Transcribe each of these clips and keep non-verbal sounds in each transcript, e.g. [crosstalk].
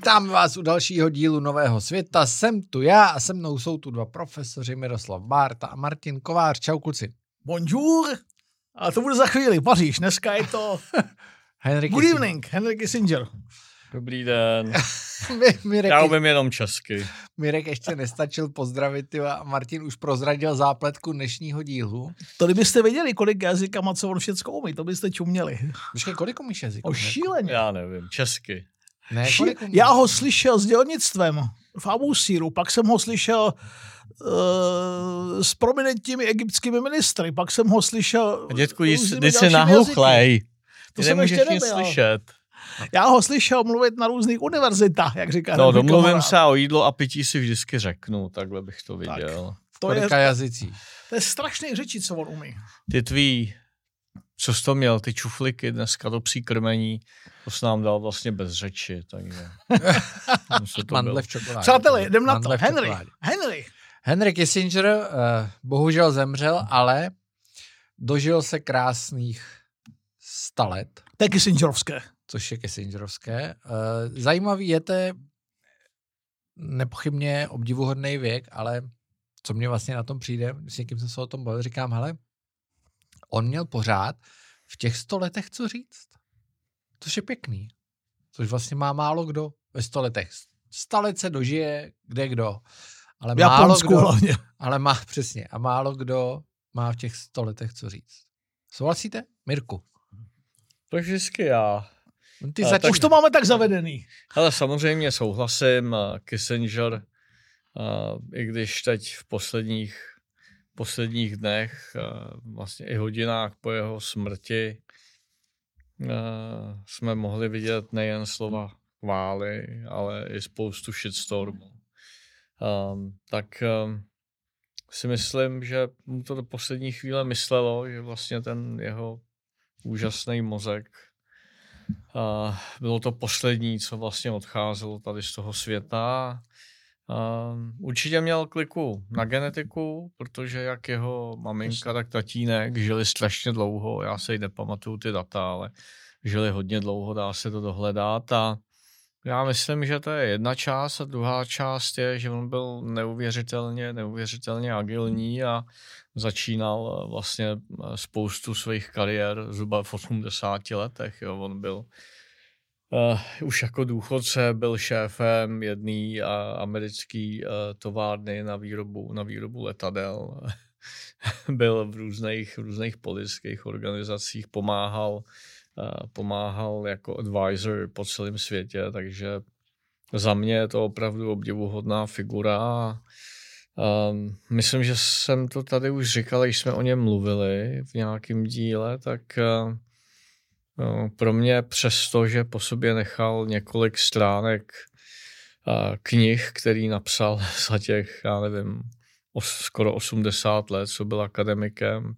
Vítám vás u dalšího dílu Nového světa. Jsem tu já a se mnou jsou tu dva profesoři Miroslav Bárta a Martin Kovář. Čau kluci. Bonjour. A to bude za chvíli. Paříž. Dneska je to [laughs] Henry Good evening. Henry Kissinger. Dobrý den. [laughs] Mi- Mirek, Já umím jenom česky. Mirek ještě nestačil pozdravit ty a Martin už prozradil zápletku dnešního dílu. To kdybyste věděli, kolik jazykama, co on všecko umí, to byste čuměli. Počkej, kolik umíš jazyků? O šíleně. Já nevím, česky. Ne, Ši-? Já ho slyšel s dělnictvem v Abusíru, pak jsem ho slyšel uh, s prominentními egyptskými ministry, pak jsem ho slyšel... Dětku, jsi, jazyky. Ty To jsem ještě nebyl. slyšet. Já ho slyšel mluvit na různých univerzitách, jak říká No, domluvím kamarád. se o jídlo a pití si vždycky řeknu, takhle bych to Tak. viděl. To je, jazycích? to je strašný řeči, co on umí. Ty tvý, co jsi to měl, ty čufliky dneska to pří krmení, to jsi nám dal vlastně bez řeči, takže... [laughs] Mandle v čokoládě. Přátelé, jdem na to. Henry. Henry. Henry Kissinger uh, bohužel zemřel, ale dožil se krásných 100 let. To je Kissingerovské. což je Kissingerovské. Uh, zajímavý je to nepochybně obdivuhodný věk, ale co mě vlastně na tom přijde, s někým jsem se o tom bavil, říkám, hele, on měl pořád v těch sto letech co říct. Což je pěkný. Což vlastně má málo kdo ve sto letech. Sta let se dožije kde kdo. Ale V málo Japonsku kdo, hlavně. ale má [laughs] přesně. A málo kdo má v těch sto letech co říct. Souhlasíte? Mirku. To je vždycky já. Ty A začni. Už to máme tak zavedený. Ale samozřejmě souhlasím, Kissinger, a i když teď v posledních, posledních dnech, a vlastně i hodinách po jeho smrti, a jsme mohli vidět nejen slova chvály, ale i spoustu shitstormů. Um, tak um, si myslím, že mu to do poslední chvíle myslelo, že vlastně ten jeho úžasný mozek a bylo to poslední, co vlastně odcházelo tady z toho světa. A určitě měl kliku na genetiku, protože jak jeho maminka, tak tatínek žili strašně dlouho. Já se jí nepamatuju ty data, ale žili hodně dlouho, dá se to dohledat. A já myslím, že to je jedna část a druhá část je, že on byl neuvěřitelně, neuvěřitelně agilní a začínal eh, vlastně eh, spoustu svých kariér zhruba v 80 letech. Jo. On byl uh, už jako důchodce, byl šéfem jedné uh, americké uh, továrny na výrobu, na výrobu letadel. [laughs] byl v různých, v různých politických organizacích, pomáhal, uh, pomáhal jako advisor po celém světě, takže za mě je to opravdu obdivuhodná figura Um, myslím, že jsem to tady už říkal, když jsme o něm mluvili v nějakém díle, tak uh, pro mě přesto, že po sobě nechal několik stránek knih, který napsal [laughs] za těch, já nevím, os, skoro 80 let, co byl akademikem,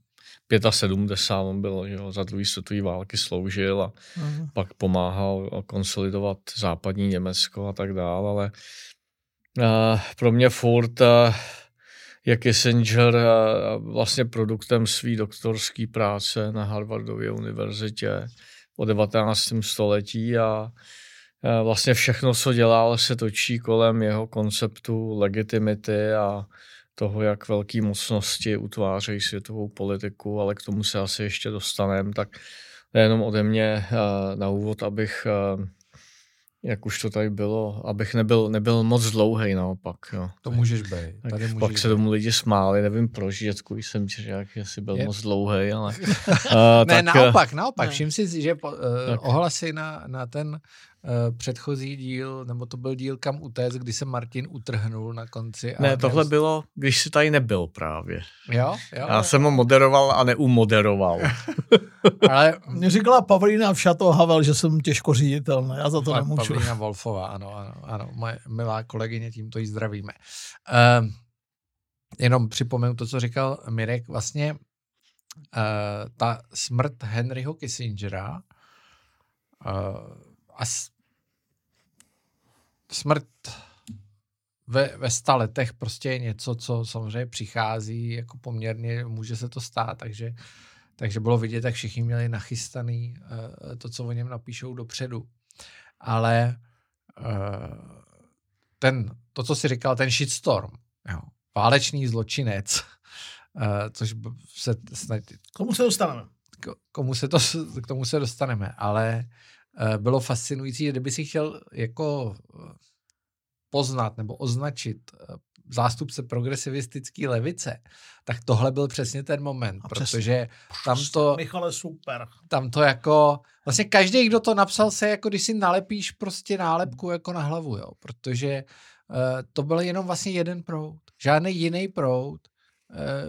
75 on byl, že za druhý světové války sloužil a Mhm. pak pomáhal konsolidovat západní Německo a tak dále, ale uh, pro mě furt uh, je Kissinger vlastně produktem své doktorské práce na Harvardově univerzitě o 19. století a vlastně všechno, co dělal, se točí kolem jeho konceptu legitimity a toho, jak velké mocnosti utvářejí světovou politiku, ale k tomu se asi ještě dostaneme, tak nejenom ode mě na úvod, abych, jak už to tady bylo, abych nebyl, nebyl moc dlouhý naopak. Jo. To můžeš být. Tak Tady pak můžeš se být. tomu lidi smáli, nevím proč, dětku jsem ti řekl, že jsi byl Je- moc dlouhý, ale... uh, [laughs] Ne, tak, eh, naopak, naopak. ne. Všim si, že po, uh, Tak. ohlasy na, na ten předchozí díl, nebo to byl díl Kam utéct, kdy se Martin utrhnul na konci. a Ne, tohle bylo, když jsi tady nebyl právě. Jo, jo. Já jsem ho moderoval a neumoderoval. [laughs] Ale Mě říkala Pavlína v Chateau Havel, že jsem těžko řiditelný. Já za to Pa- nemůžu. Pavlína Wolfová, ano, ano, ano, moje milá kolegyně, tímto jí zdravíme. Um, jenom připomenu to, co říkal Mirek, vlastně uh, ta smrt Henryho Kissingera uh, a smrt ve, ve sta letech prostě je něco, co samozřejmě přichází jako poměrně, může se to stát, takže, takže bylo vidět, jak všichni měli nachystaný uh, to, co o něm napíšou dopředu. Ale ten, to, co si říkal, ten shitstorm, jo, válečný zločinec, uh, což se snad... Komu se dostaneme? Komu se to, k tomu se dostaneme, ale uh, bylo fascinující, že kdyby si chtěl jako poznat nebo označit zástupce progresivistické levice, tak tohle byl přesně ten moment, A protože tam to... Michale, super. Tam to jako... Vlastně každý, kdo to napsal, se jako když si nalepíš prostě nálepku jako na hlavu, jo, protože uh, to byl jenom vlastně jeden proud. Žádný jiný proud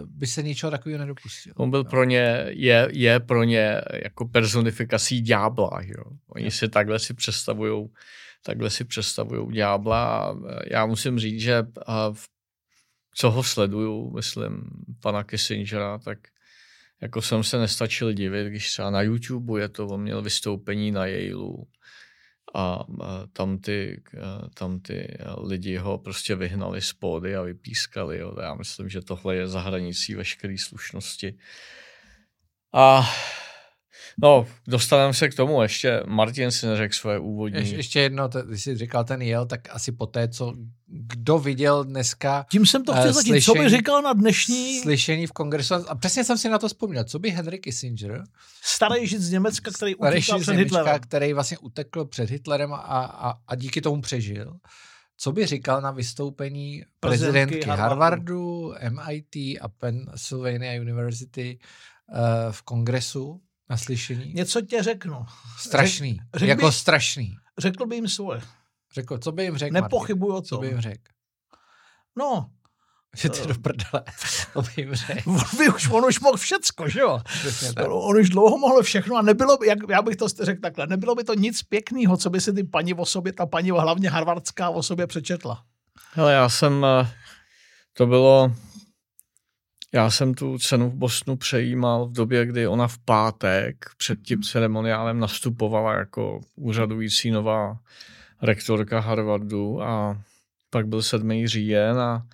by se ničeho takového nedopustil. On byl jo. pro ně, je, je pro ně jako personifikací ďábla, jo. Oni si takhle si představují takhle si představují ďábla a já musím říct, že v co ho sleduju, myslím, pana Kissingera, tak jako jsem se nestačil divit, když třeba na YouTube je to, on měl vystoupení na Yaleu a tam ty, tam ty lidi ho prostě vyhnali z pódy a vypískali. Jo. Já myslím, že tohle je za hranicí veškeré slušnosti. A No, dostaneme se k tomu ještě. Martin si neřekl svoje úvodní. Ješ, ještě jedno, to, když jsi říkal ten jel, tak asi po té, co kdo viděl dneska Tím jsem to chtěl uh, začít. Co by říkal na dnešní... Slyšení v kongresu. A přesně jsem si na to vzpomněl. Co by Henry Kissinger... Starý žid z Německa, který utekl před Hitlerem. který vlastně utekl před Hitlerem a, a, a díky tomu přežil. Co by říkal na vystoupení prezidentky, prezidentky Harvardu, MIT a Pennsylvania University uh, v kongresu na slyšení? Něco tě řeknu. Strašný. Řek, řek jako by, strašný. Řekl by jim svoje. Řekl, co by jim řekl? Nepochybuji o tom. Co by jim řekl? No, že to do prdele. To by jim řekl. [laughs] On, už, on už mohl všecko, že jo? On už dlouho mohl všechno a nebylo by, jak, já bych to řekl takhle, nebylo by to nic pěkného, co by si ty paní o sobě, ta paní hlavně harvardská o sobě přečetla. Hele, já jsem, eh, to bylo já jsem tu cenu v Bosnu přejímal v době, kdy ona v pátek před tím ceremoniálem nastupovala jako úřadující nová rektorka Harvardu a pak byl 7. říjen a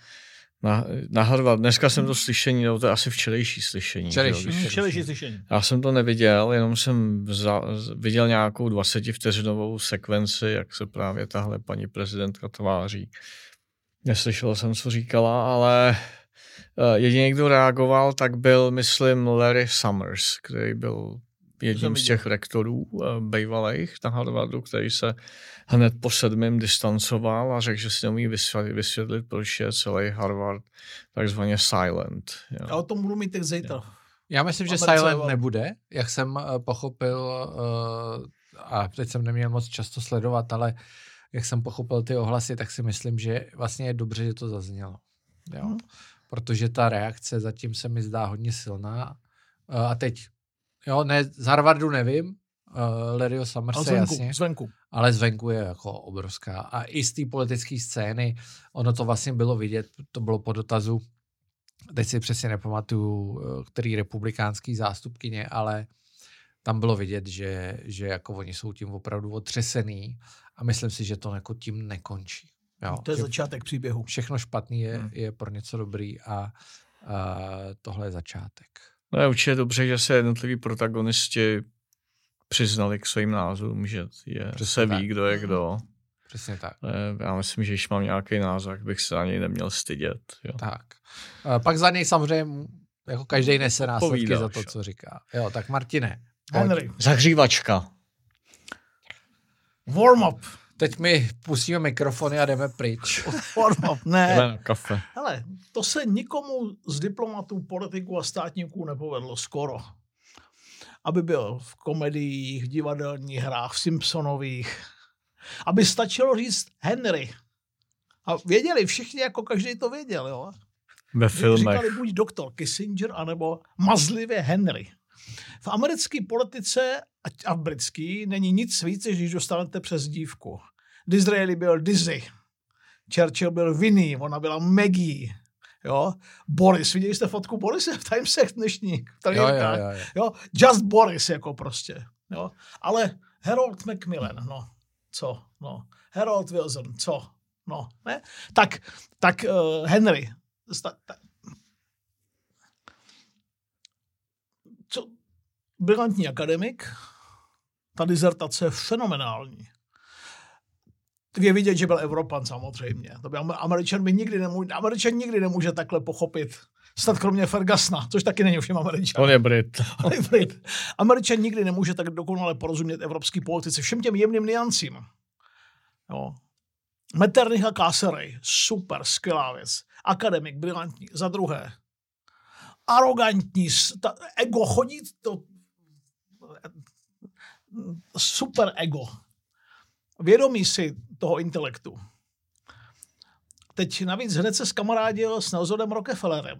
na, na Harvard. Dneska jsem to slyšení, no to je asi včerejší slyšení. Včerejší, jo, včerejší slyšení. Já jsem to neviděl, jenom jsem za, viděl nějakou 20 vteřinovou sekvenci, jak se právě tahle paní prezidentka tváří. Neslyšel jsem, co říkala, ale jediný, kdo reagoval, tak byl, myslím, Larry Summers, který byl jedním z těch rektorů uh, bývalých na Harvardu, který se hned po sedmém distancoval a řekl, že si neumí vysvětlit, vysvětlit proč je celý Harvard takzvaně silent. Jo. Já o tom budu mít teď zítra. Já myslím, že silent nebude, jak jsem uh, pochopil, uh, a teď jsem neměl moc často sledovat, ale jak jsem pochopil ty ohlasy, tak si myslím, že vlastně je dobře, že to zaznělo. Jo. Hmm protože ta reakce zatím se mi zdá hodně silná. Uh, a teď, jo, ne, z Harvardu nevím, uh, Larryho Summerse, zvenku, jasně, zvenku. ale zvenku je jako obrovská. A i z té politické scény, ono to vlastně bylo vidět, to bylo po dotazu, teď si přesně nepamatuju, eh, který republikánský zástupkyně, ale tam bylo vidět, že, že jako oni jsou tím opravdu otřesený a myslím si, že to jako tím nekončí. Jo, to je začátek příběhu. Všechno špatný je, hmm. je pro něco dobrý a, a tohle je začátek. No je určitě dobře, že se jednotliví protagonisti přiznali k svým názorům, že je, se ví, tak. kdo je kdo. Přesně tak. Já myslím, že když mám nějaký názor, bych se ani neměl stydět. Jo. Tak. A pak za něj samozřejmě jako každý nese následky za to, co říká. Jo, tak Martine. Henry. Zahřívačka. Warm up. Teď mi pustíme mikrofony a jdeme pryč. [laughs] ne. Jdeme kafe. Hele, to se nikomu z diplomatů, politiků a státníků nepovedlo skoro. Aby byl v komediích, divadelních hrách, v Simpsonových. Aby stačilo říct Henry. A věděli všichni, jako každý to věděl, jo. Ve filmech. Říkali buď doktor Kissinger, anebo mazlivě Henry. V americké politice a v britský není nic víc, než když dostanete přes dívku. Disraeli byl Dizzy, Churchill byl Vinny, ona byla Maggie, jo, Boris, viděli jste fotku Borise v Timesech dnešní, jo, jo, jo, jo. jo, Just Boris jako prostě, jo, ale Harold Macmillan, no, co, no, Harold Wilson, co, no, ne, tak, tak uh, Henry, sta, ta, co, brilantní akademik, ta dizertace je fenomenální je vidět, že byl Evropan samozřejmě. To by Amer- Američan by nikdy nemůže, Američan nikdy nemůže takhle pochopit. Snad kromě Fergasna, což taky není všem Američan. On je Brit. [laughs] On je Brit. Američan nikdy nemůže tak dokonale porozumět evropský politice, všem těm jemným niancím. Jo. Metternich a Káserej, super, skvělá věc. Akademik, brilantní. Za druhé, arrogantní, ta, ego, chodí to, super ego. Vědomí si toho intelektu. Teď navíc hned se skamarádil s Nelsonem Rockefellerem.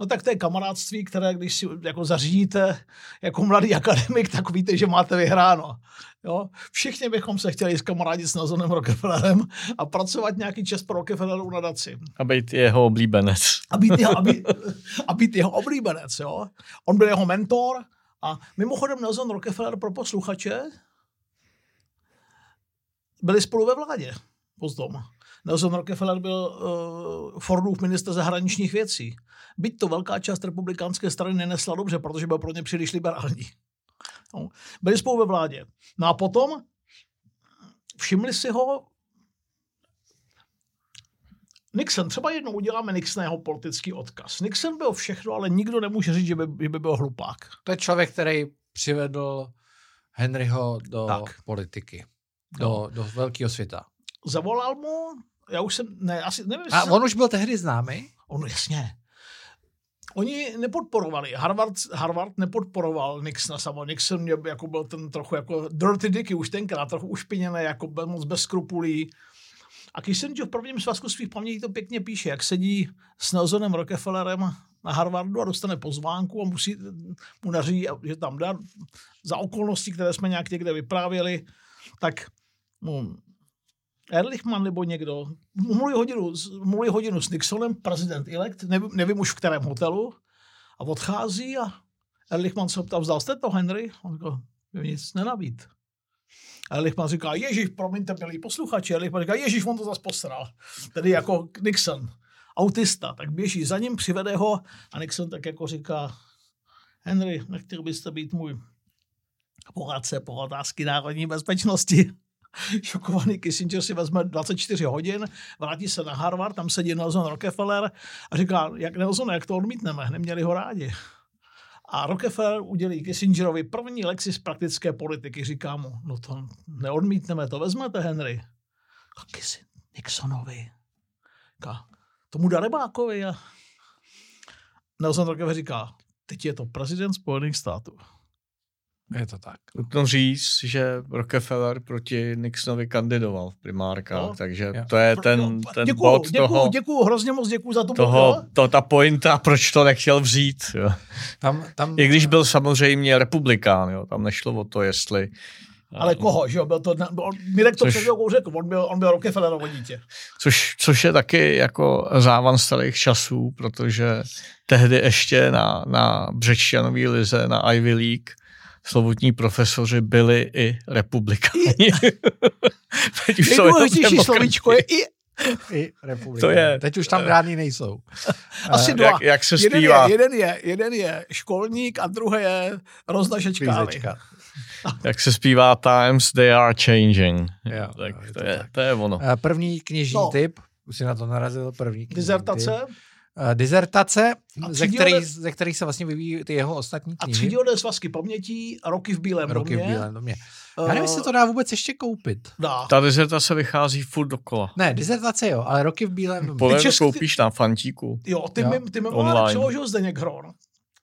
No tak to je kamarádství, které když si jako zařídíte jako mladý akademik, tak víte, že máte vyhráno. Jo? Všichni bychom se chtěli skamarádit s Nelsonem Rockefellerem a pracovat nějaký čas pro Rockefellerovu nadaci. A být jeho oblíbenec. A být jeho, a být, [laughs] a být jeho oblíbenec. Jo? On byl jeho mentor a mimochodem Nelson Rockefeller pro posluchače byli spolu ve vládě potom. Nelson Rockefeller byl uh, Fordův minister zahraničních věcí. Byť to velká část republikánské strany nenesla dobře, protože byl pro ně příliš liberální. No. Byli spolu ve vládě. No a potom všimli si ho Nixon, třeba jednou uděláme Nixoného politický odkaz. Nixon byl všechno, ale nikdo nemůže říct, že by, že by byl hlupák. To je člověk, který přivedl Henryho do Tak. politiky. No. Do, do velkého světa. Zavolal mu, já už jsem, ne, asi nevím, A jsem- on už byl tehdy známý? On, jasně. Oni nepodporovali. Harvard, Harvard nepodporoval Nixona samo. Nixon jako byl ten trochu jako dirty dicky už tenkrát, trochu ušpiněný, jako byl moc bez skrupulí. A Kissinger v prvním svazku svých pamětí to pěkně píše, jak sedí s Nelsonem Rockefellerem na Harvardu a dostane pozvánku a musí mu nařídí, že tam dá za okolností, které jsme nějak někde vyprávěli, tak mu Ehrlichman nebo někdo, mluví hodinu, mluví hodinu s Nixonem, prezident elect, nevím, nevím už v kterém hotelu, a odchází a Ehrlichman se ptá, vzdal jste to, Henry? On říká, "Jo, nic nenabít. A Ehrlichman říká, Ježíš, promiňte, milí posluchači. Ehrlichman říká, Ježíš, on to zase posral. Tedy jako Nixon, autista, tak běží za ním, přivede ho a Nixon tak jako říká, Henry, nechtěl byste být můj poradce po otázky národní bezpečnosti? [laughs] Šokovaný Kissinger si vezme 24 hodin, vrátí se na Harvard, tam sedí Nelson Rockefeller a říká, jak Nelson, jak to odmítneme, neměli ho rádi. A Rockefeller udělí Kissingerovi první lekci z praktické politiky. Říká mu, no to neodmítneme, to vezmete, Henry. A Kissin, Nixonovi. Říká, tomu Darebákovi. A Nelson Rockefeller říká, teď je to prezident Spojených států. Je to tak. Nutno říct, že Rockefeller proti Nixonovi kandidoval v primárkách, No. takže Jo. to je ten, ten děkuju, bod děkuju, toho, děkuju, hrozně moc děkuju za tu toho, to, ta pointa, proč to nechtěl vzít. Jo. Tam, tam, I když byl samozřejmě republikán, jo, tam nešlo o to, jestli... Ale koho, že jo, byl to, on, Mirek to Což- před řekl, on byl, on byl Rockefellerovo dítě. Což, což je taky jako závan starých časů, protože tehdy ještě na, na Břečťanové lize, na Ivy League, slovutní profesoři byli i republikáni. [laughs] Teď už Nejdůležitější slovíčko je i i republika. To je- Teď už tam žádný nejsou. [laughs] asi Eh, dva. Jak, jak se jeden, zpívá, je, jeden, je, jeden je školník a druhý je roznašečkáli. [laughs] Jak se zpívá Times they are changing. Jo, tak jo, je to, to je, tak. to je ono. Eh, První knižní No. typ, už si na to narazil, první knižní Dizertace Typ. Eh, Dizertace, A ze kterých, ze kterých se vlastně vyvíjí ty jeho ostatní a knihy. třídílné svazky pamětí, roky v bílém Roky v domě. Bílém domě. Já nevím, jestli to dá vůbec ještě koupit. Dá. Ta dizertace vychází furt dokola. Ne, dizertace jo, ale roky v Bílém domě. Podle česky- koupíš na fantíku. Jo, ty, Jo. jo. ty Online. přeložil Zdeněk Hron.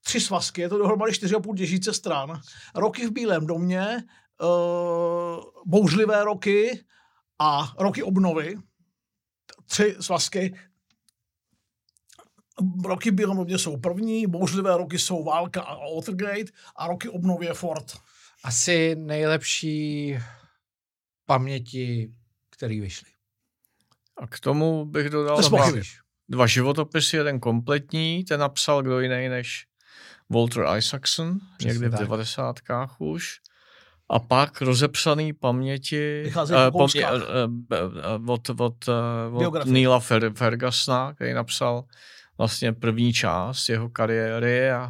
Tři svazky, je to dohromady 4,5 těžíce stran. Roky v Bílém domě, uh, bouřlivé roky a roky obnovy. Tři svazky. Roky v domě jsou první, bouřlivé roky jsou válka a Watergate a roky obnovy je Ford. Asi nejlepší paměti, který vyšly. A k tomu bych dodal dva, dva životopisy, jeden kompletní, ten napsal kdo jiný než Walter Isaacson, Přesně někdy v tak. 90. už. A pak rozepsaný paměti eh, po kouskách. eh, eh, od, od, eh, od Biografie. Neila Fer, Fergusona, který napsal vlastně první část jeho kariéry a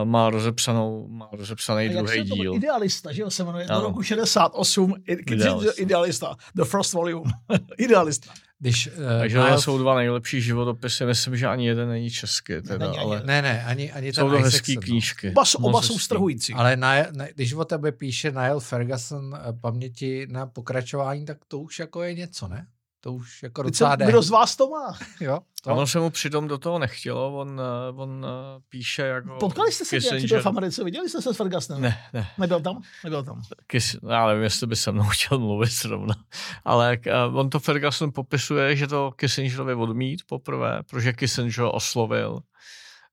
uh, má rozepsanou, má rozepsaný A jak druhý díl. Idealista, že jo, se jmenuje, do roku 68, Kissinger Idealista. idealista, the first volume, [laughs] idealista. Když, uh, Takže to jsou dva nejlepší životopisy. Myslím, že ani jeden není česky, teda, ani ale Ne, ne, ani, ani jsou to hezký no. knížky. Oba, jsou- oba jsou strhující. Ale na, na, když o tebe píše Niall Ferguson eh, paměti na pokračování, tak to už jako je něco, ne? To už jako docela jde. Kdo z vás to má? [laughs] Jo, to? Ono se mu přitom do toho nechtělo, on, eh, on eh, píše jako... Potkali jste se, jak Kissinger- v Americe? Viděli jste se s Fergusonem? Ne, ne. Nebyl tam? Nebyl tam. Kiss, já nevím, jestli by se mnou [laughs] chtěl mluvit zrovna. Ale uh, on to Ferguson popisuje, že to Kissingerovi odmít poprvé, protože Kissinger ho oslovil.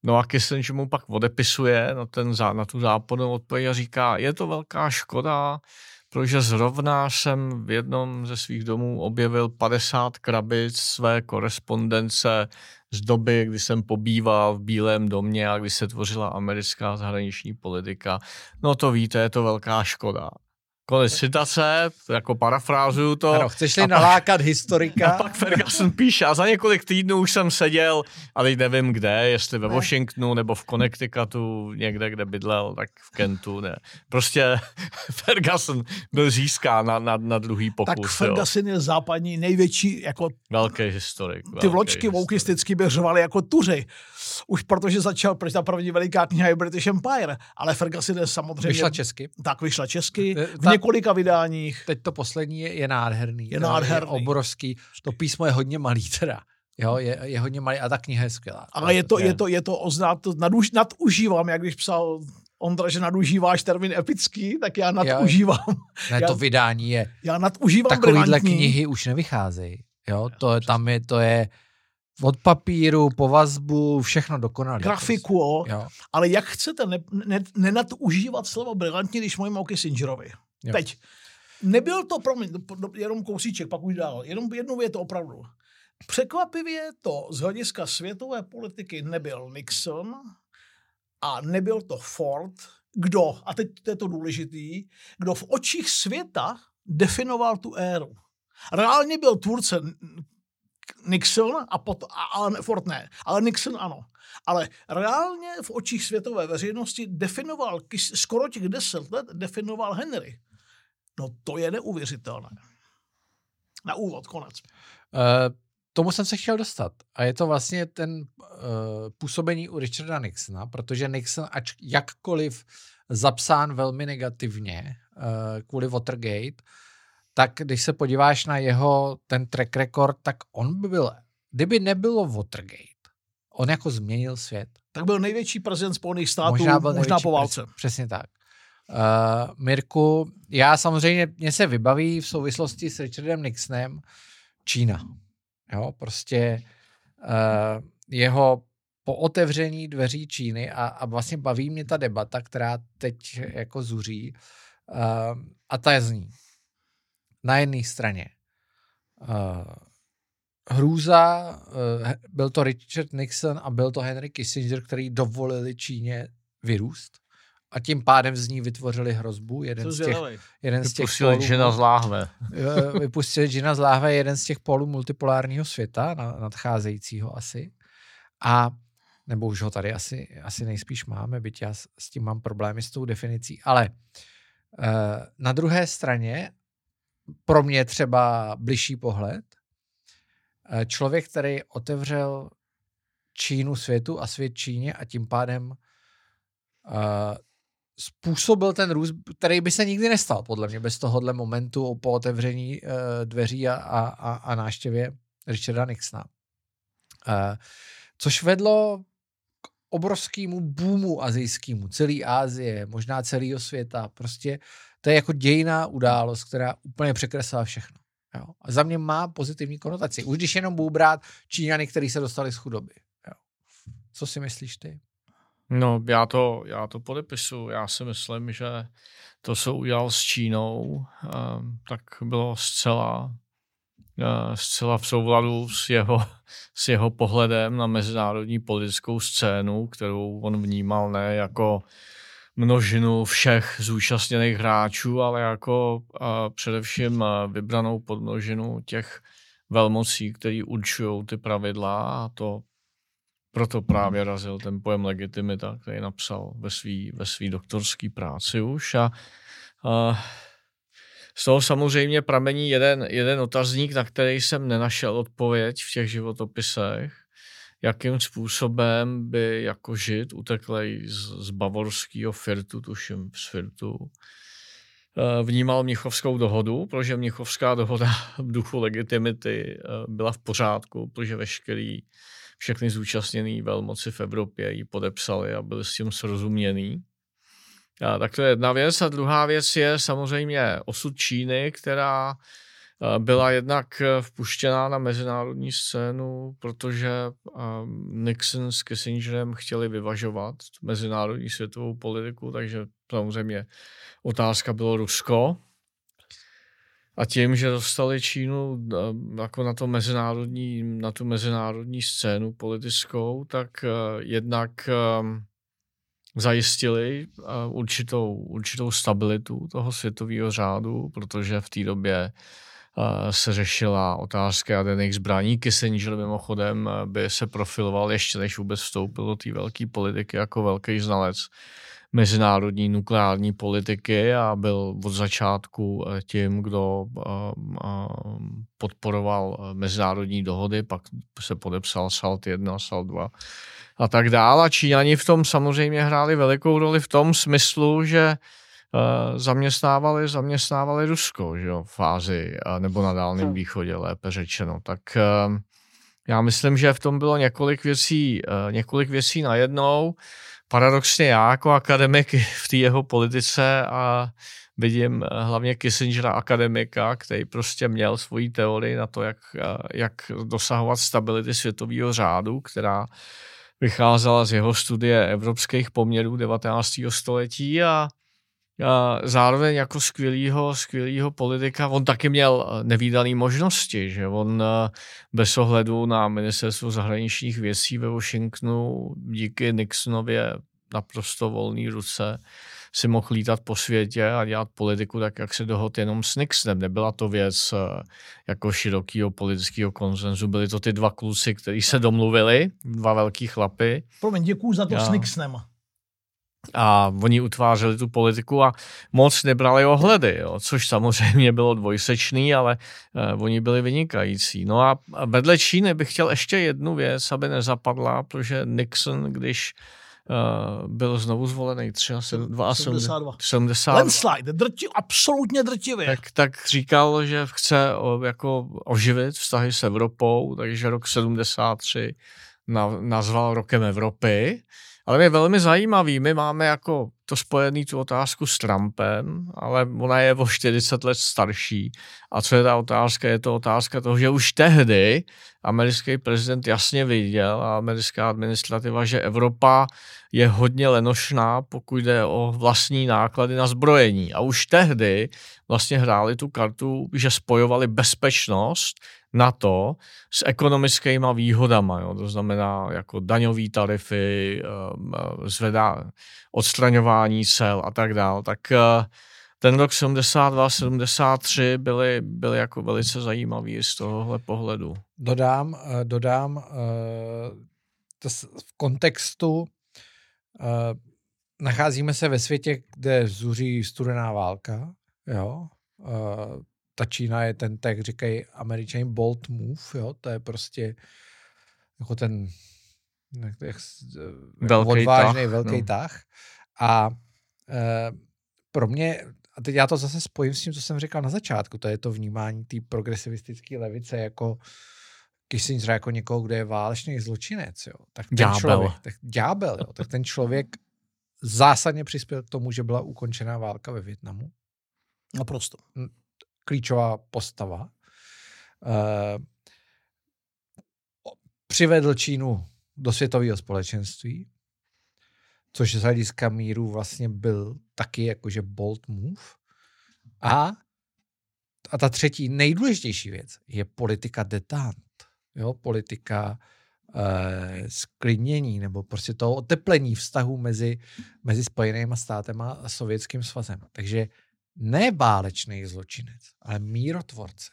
No a Kissinger mu pak odepisuje na, ten, na tu západnou odpověď a říká, je to velká škoda, protože zrovna jsem v jednom ze svých domů objevil 50 krabic své korespondence z doby, kdy jsem pobýval v Bílém domě a kdy se tvořila americká zahraniční politika. No to víte, je to velká škoda. Konec citace, jako parafrázuju to. ano, chceš-li a pak- nalákat a historika, pak Ferguson píše, a za několik týdnů už jsem seděl, ale nevím kde, jestli ve Ne. Washingtonu nebo v Connecticutu, někde, kde bydlel, tak v Kentu, ne. Prostě [laughs] Ferguson byl získán na, na, na druhý pokus. Tak jo. Ferguson je západní největší, jako Velký historik. ty velký vločky historik. voukisticky by řvali jako tuři. Už protože začal, protože ta první veliká kniha je British Empire, ale Ferguson je samozřejmě... vyšla česky. Tak vyšla česky, Eh, v ta- několika vydáních. Teď to poslední je, je nádherný. Je nádherný. Je obrovský. To písmo je hodně malý teda. Jo, je, je hodně malý a ta kniha je skvělá. Ale je to, je to, je to oznat, to naduž, nadužívám, jak když psal Ondra, že nadužíváš termín epický, tak já nadužívám. Ne, já- to vydání je. Já nadužívám Takovýhle brilantní. knihy už nevycházejí. Jo, to je, tam je, to je od papíru, po vazbu, všechno dokonalé. grafiku, jo. Jo, ale jak chcete ne, ne, nenadužívat slovo brilantní, když mluvím o Kissingerovi? Jo. Teď. Nebyl to, promiň, jenom kousíček, pak už dál. Jenom jednou je to opravdu. Překvapivě to z hlediska světové politiky nebyl Nixon a nebyl to Ford, kdo, a teď to je to důležitý, kdo v očích světa definoval tu éru. Reálně byl tvůrce Nixon a, pot, a, a Ford ne, ale Nixon ano. Ale reálně v očích světové veřejnosti definoval, skoro těch deset let definoval Henry. No to je neuvěřitelné. Na úvod, konec. Uh, tomu jsem se chtěl dostat. A je to vlastně ten uh, působení u Richarda Nixona, protože Nixon, ač jakkoliv zapsán velmi negativně uh, kvůli Watergate, tak když se podíváš na jeho ten track record, tak on by byl, kdyby nebylo Watergate, on jako změnil svět. Tak byl největší prezident Spojených států, možná, byl možná po válce. pres- Přesně tak. Uh, Mirku, já samozřejmě, mě se vybaví v souvislosti s Richardem Nixonem Čína. Jo, prostě uh, jeho po otevření dveří Číny a, a vlastně baví mě ta debata, která teď jako zuří uh, a ta je zní. Na jedné straně uh, hrůza, uh, byl to Richard Nixon a byl to Henry Kissinger, který dovolili Číně vyrůst a tím pádem z ní vytvořili hrozbu. Jeden z těch, jeden z těch Vypustili žena z láhve. [laughs] Eh, vypustili Gina z láhve je jeden z těch polů multipolárního světa, na, nadcházejícího asi. A nebo už ho tady asi, asi nejspíš máme, byť já s, s tím mám problémy s tou definicí. Ale uh, na druhé straně, pro mě třeba bližší pohled, uh, člověk, který otevřel Čínu světu a svět Číně a tím pádem uh, způsobil ten růst, který by se nikdy nestal, podle mě, bez tohohle momentu po otevření uh, dveří a, a, a, náštěvě Richarda Nixona. Uh, což vedlo obrovskému boomu azijskému, celý Ázie, možná celého světa. Prostě to je jako dějná událost, která úplně překreslila všechno. Jo? A za mě má pozitivní konotaci. Už když jenom budu brát Číňany, kteří se dostali z chudoby. Jo? Co si myslíš ty? No, já to, já to podepisu. Já si myslím, že to, co udělal s Čínou, um, tak bylo zcela, zcela v souladu s jeho, s jeho pohledem na mezinárodní politickou scénu, kterou on vnímal ne jako množinu všech zúčastněných hráčů, ale jako uh, především uh, vybranou podmnožinu těch velmocí, který určují ty pravidla a to proto právě razil ten pojem legitimita, který napsal ve své ve svý doktorské práci už. A, a z toho samozřejmě pramení jeden, jeden otazník, na který jsem nenašel odpověď v těch životopisech, jakým způsobem by jako žid uteklej z, z bavorského Firtu, tuším z Firtu, eh, vnímal Mnichovskou dohodu, protože Mnichovská dohoda [laughs] v duchu legitimity eh, byla v pořádku, protože veškerý, všechny zúčastněný velmoci v Evropě ji podepsali a byli s tím srozuměný. A, tak to je jedna věc. A druhá věc je samozřejmě osud Číny, která byla jednak vpuštěná na mezinárodní scénu, protože Nixon s Kissingerem chtěli vyvažovat mezinárodní světovou politiku, takže samozřejmě otázka bylo Rusko. A tím, že dostali Čínu jako na, to mezinárodní, na tu mezinárodní scénu politickou, tak jednak zajistili určitou, určitou stabilitu toho světového řádu, protože v té době se řešila otázka jaderných zbraní. Kissinger mimochodem eh, by se profiloval ještě než vůbec vstoupil do té velké politiky jako velký znalec mezinárodní nukleární politiky a byl od začátku eh, tím, kdo eh, podporoval mezinárodní dohody, pak se podepsal SALT 1, SALT 2 a tak dále. A Číňani v tom samozřejmě hráli velikou roli v tom smyslu, že zaměstnávali, zaměstnávali Rusko, že jo, v Ázii, nebo na Dálném hm. východě, lépe řečeno. Tak já myslím, že v tom bylo několik věcí, několik věcí najednou. Paradoxně já jako akademik v té jeho politice a vidím hlavně Kissingera akademika, který prostě měl svoji teorii na to, jak, jak dosahovat stability světového řádu, která vycházela z jeho studie evropských poměrů 19. století a zároveň jako skvělýho, skvělýho politika, on taky měl eh, nevýdaný možnosti, že on eh, bez ohledu na ministerstvo zahraničních věcí ve Washingtonu díky Nixonově naprosto volný ruce si mohl lítat po světě a dělat politiku tak, jak se dohod jenom s Nixonem. Nebyla to věc eh, jako širokého politického konsenzu. Byli to ty dva kluci, kteří se domluvili, dva velký chlapy. Promiň, děkuju za to Já. s Nixonem a oni utvářeli tu politiku a moc nebrali ohledy, jo, což samozřejmě bylo dvojsečný, ale uh, oni byli vynikající. No a vedle Číny bych chtěl ještě jednu věc, aby nezapadla, protože Nixon, když uh, byl znovu zvolený 72, 72. 72. Landslide, drti, absolutně drtivě. Tak, tak říkal, že chce o, jako oživit vztahy s Evropou, takže rok 73 na, nazval rokem Evropy. Ale je velmi zajímavý, my máme jako to spojený tu otázku s Trumpem, ale ona je o 40 let starší. A co je ta otázka? Je to otázka toho, že už tehdy americký prezident jasně viděl a americká administrativa, že Evropa je hodně lenošná, pokud jde o vlastní náklady na zbrojení. A už tehdy vlastně hráli tu kartu, že spojovali bezpečnost na to s ekonomickými výhodama, jo? to znamená jako daňové tarify, um, uh, zvedá, odstraňování cel a tak dále. Tak uh, ten rok 72, 73 byly, byly jako velice zajímavý z tohohle pohledu. Dodám, uh, dodám to v kontextu nacházíme se ve světě, kde zuří studená válka, jo, ta Čína je ten, tak říkají američani, bold move, jo, to je prostě jako ten jak, jak, velký odvážný tah, velký no. tah. A e, pro mě, a teď já to zase spojím s tím, co jsem říkal na začátku, to je to vnímání té progresivistické levice jako Kissinger jako někoho, kdo je válečný zločinec, jo. Tak ten ďábel. člověk, tak, ďábel, jo. tak ten člověk zásadně přispěl k tomu, že byla ukončená válka ve Větnamu. Naprosto klíčová postava. Uh, přivedl Čínu do světového společenství, což z hlediska míru vlastně byl taky jakože bold move. A, a ta třetí nejdůležitější věc je politika detant. Jo, politika eh, sklidnění nebo prostě toho oteplení vztahu mezi, mezi Spojenými státy a Sovětským svazem. Takže ne válečný zločinec, ale mírotvorce.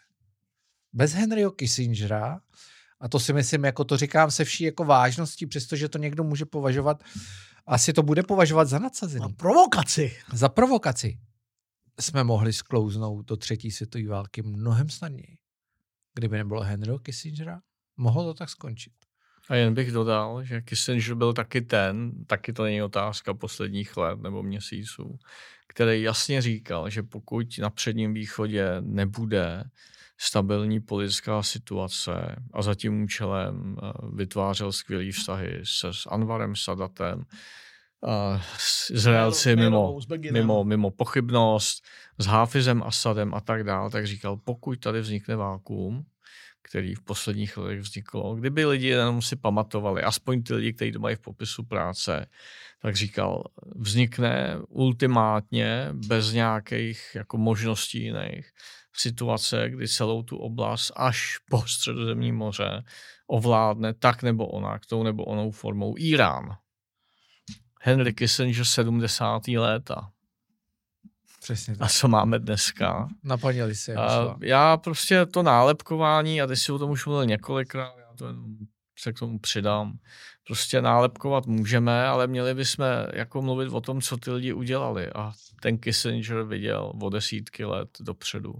Bez Henryho Kissingera A to si myslím, jako to říkám se vší jako vážností, přestože to někdo může považovat, asi to bude považovat za Na nadsazení. provokaci. Za provokaci jsme mohli sklouznout do třetí světové války mnohem snadněji. Kdyby nebylo Henryho Kissingera, mohlo to tak skončit. A jen bych dodal, že Kissinger byl taky ten, taky to není otázka posledních let nebo měsíců, který jasně říkal, že pokud na předním východě nebude stabilní politická situace a za tím účelem eh, vytvářel skvělé vztahy se s Anvarem Sadatem, a s Izraelci mimo, mimo, mimo pochybnost, s Háfizem Asadem a tak dále, tak říkal, pokud tady vznikne vákuum, který v posledních letech vzniklo, kdyby lidi jenom si pamatovali, aspoň ty lidi, kteří to mají v popisu práce, tak říkal, vznikne ultimátně bez nějakých jako možností jiných situace, kdy celou tu oblast až po středozemní moře ovládne tak nebo onak, tou nebo onou formou Irán. Henry Kissinger 70. léta. Přesně A tak. co máme dneska? Naplnili si. A já prostě to nálepkování, a ty si o tom už mluvil několikrát, já to jenom se k tomu přidám. Prostě nálepkovat můžeme, ale měli bychom jako mluvit o tom, co ty lidi udělali. A ten Kissinger viděl o desítky let dopředu.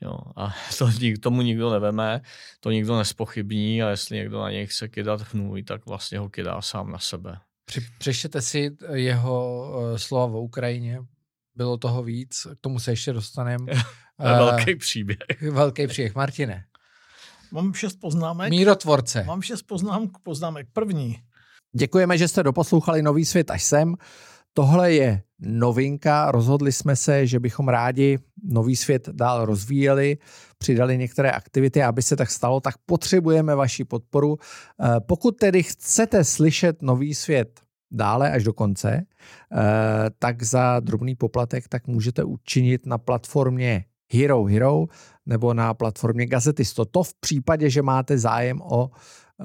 Jo, a [laughs] to, tomu nikdo neveme, to nikdo nespochybní a jestli někdo na něj chce kydat hnůj, tak vlastně ho kydá sám na sebe. Při, přečtěte si jeho uh, slova o Ukrajině, bylo toho víc, k tomu se ještě dostaneme. Je [laughs] velký příběh. velký příběh. Martine, Mám šest poznámek. mírotvorce. Mám šest poznámek, poznámek. První. Děkujeme, že jste doposlouchali Nový svět až sem. Tohle je novinka. Rozhodli jsme se, že bychom rádi Nový svět dál rozvíjeli, přidali některé aktivity, aby se tak stalo, tak potřebujeme vaši podporu. Eh, Pokud tedy chcete slyšet Nový svět dále až do konce, eh, tak za drobný poplatek tak můžete učinit na platformě Hero Hero nebo na platformě Gazetisto. To v případě, že máte zájem o eh,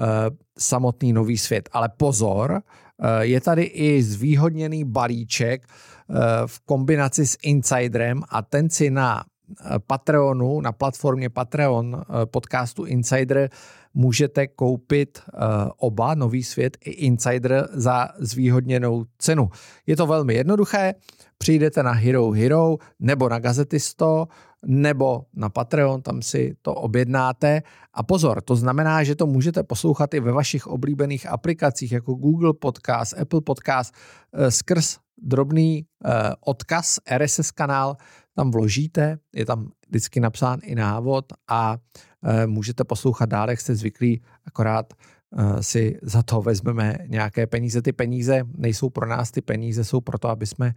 samotný nový svět. Ale pozor, eh, je tady i zvýhodněný balíček v kombinaci s Insiderem a ten si na Patreonu, na platformě Patreon eh, podcastu Insider můžete koupit eh, oba Nový svět i Insider za zvýhodněnou cenu. Je to velmi jednoduché, přijdete na Hero Hero nebo na Gazetisto nebo na Patreon, tam si to objednáte. A pozor, to znamená, že to můžete poslouchat i ve vašich oblíbených aplikacích jako Google Podcast, Apple Podcast eh, skrz drobný eh, odkaz, RSS kanál, tam vložíte, je tam vždycky napsán i návod a eh, můžete poslouchat dál, jak jste zvyklí, akorát si za to vezmeme nějaké peníze. Ty peníze nejsou pro nás, ty peníze jsou pro to, aby jsme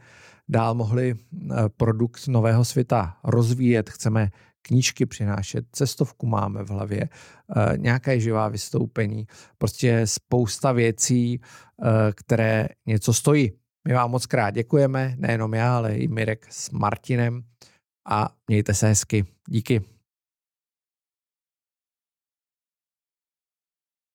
dál mohli eh, produkt nového světa rozvíjet. Chceme knížky přinášet, cestovku máme v hlavě, eh, nějaké živá vystoupení, prostě spousta věcí, eh, které něco stojí. My vám moc krát děkujeme, nejenom já, ale i Mirek s Martinem a mějte se hezky. Díky.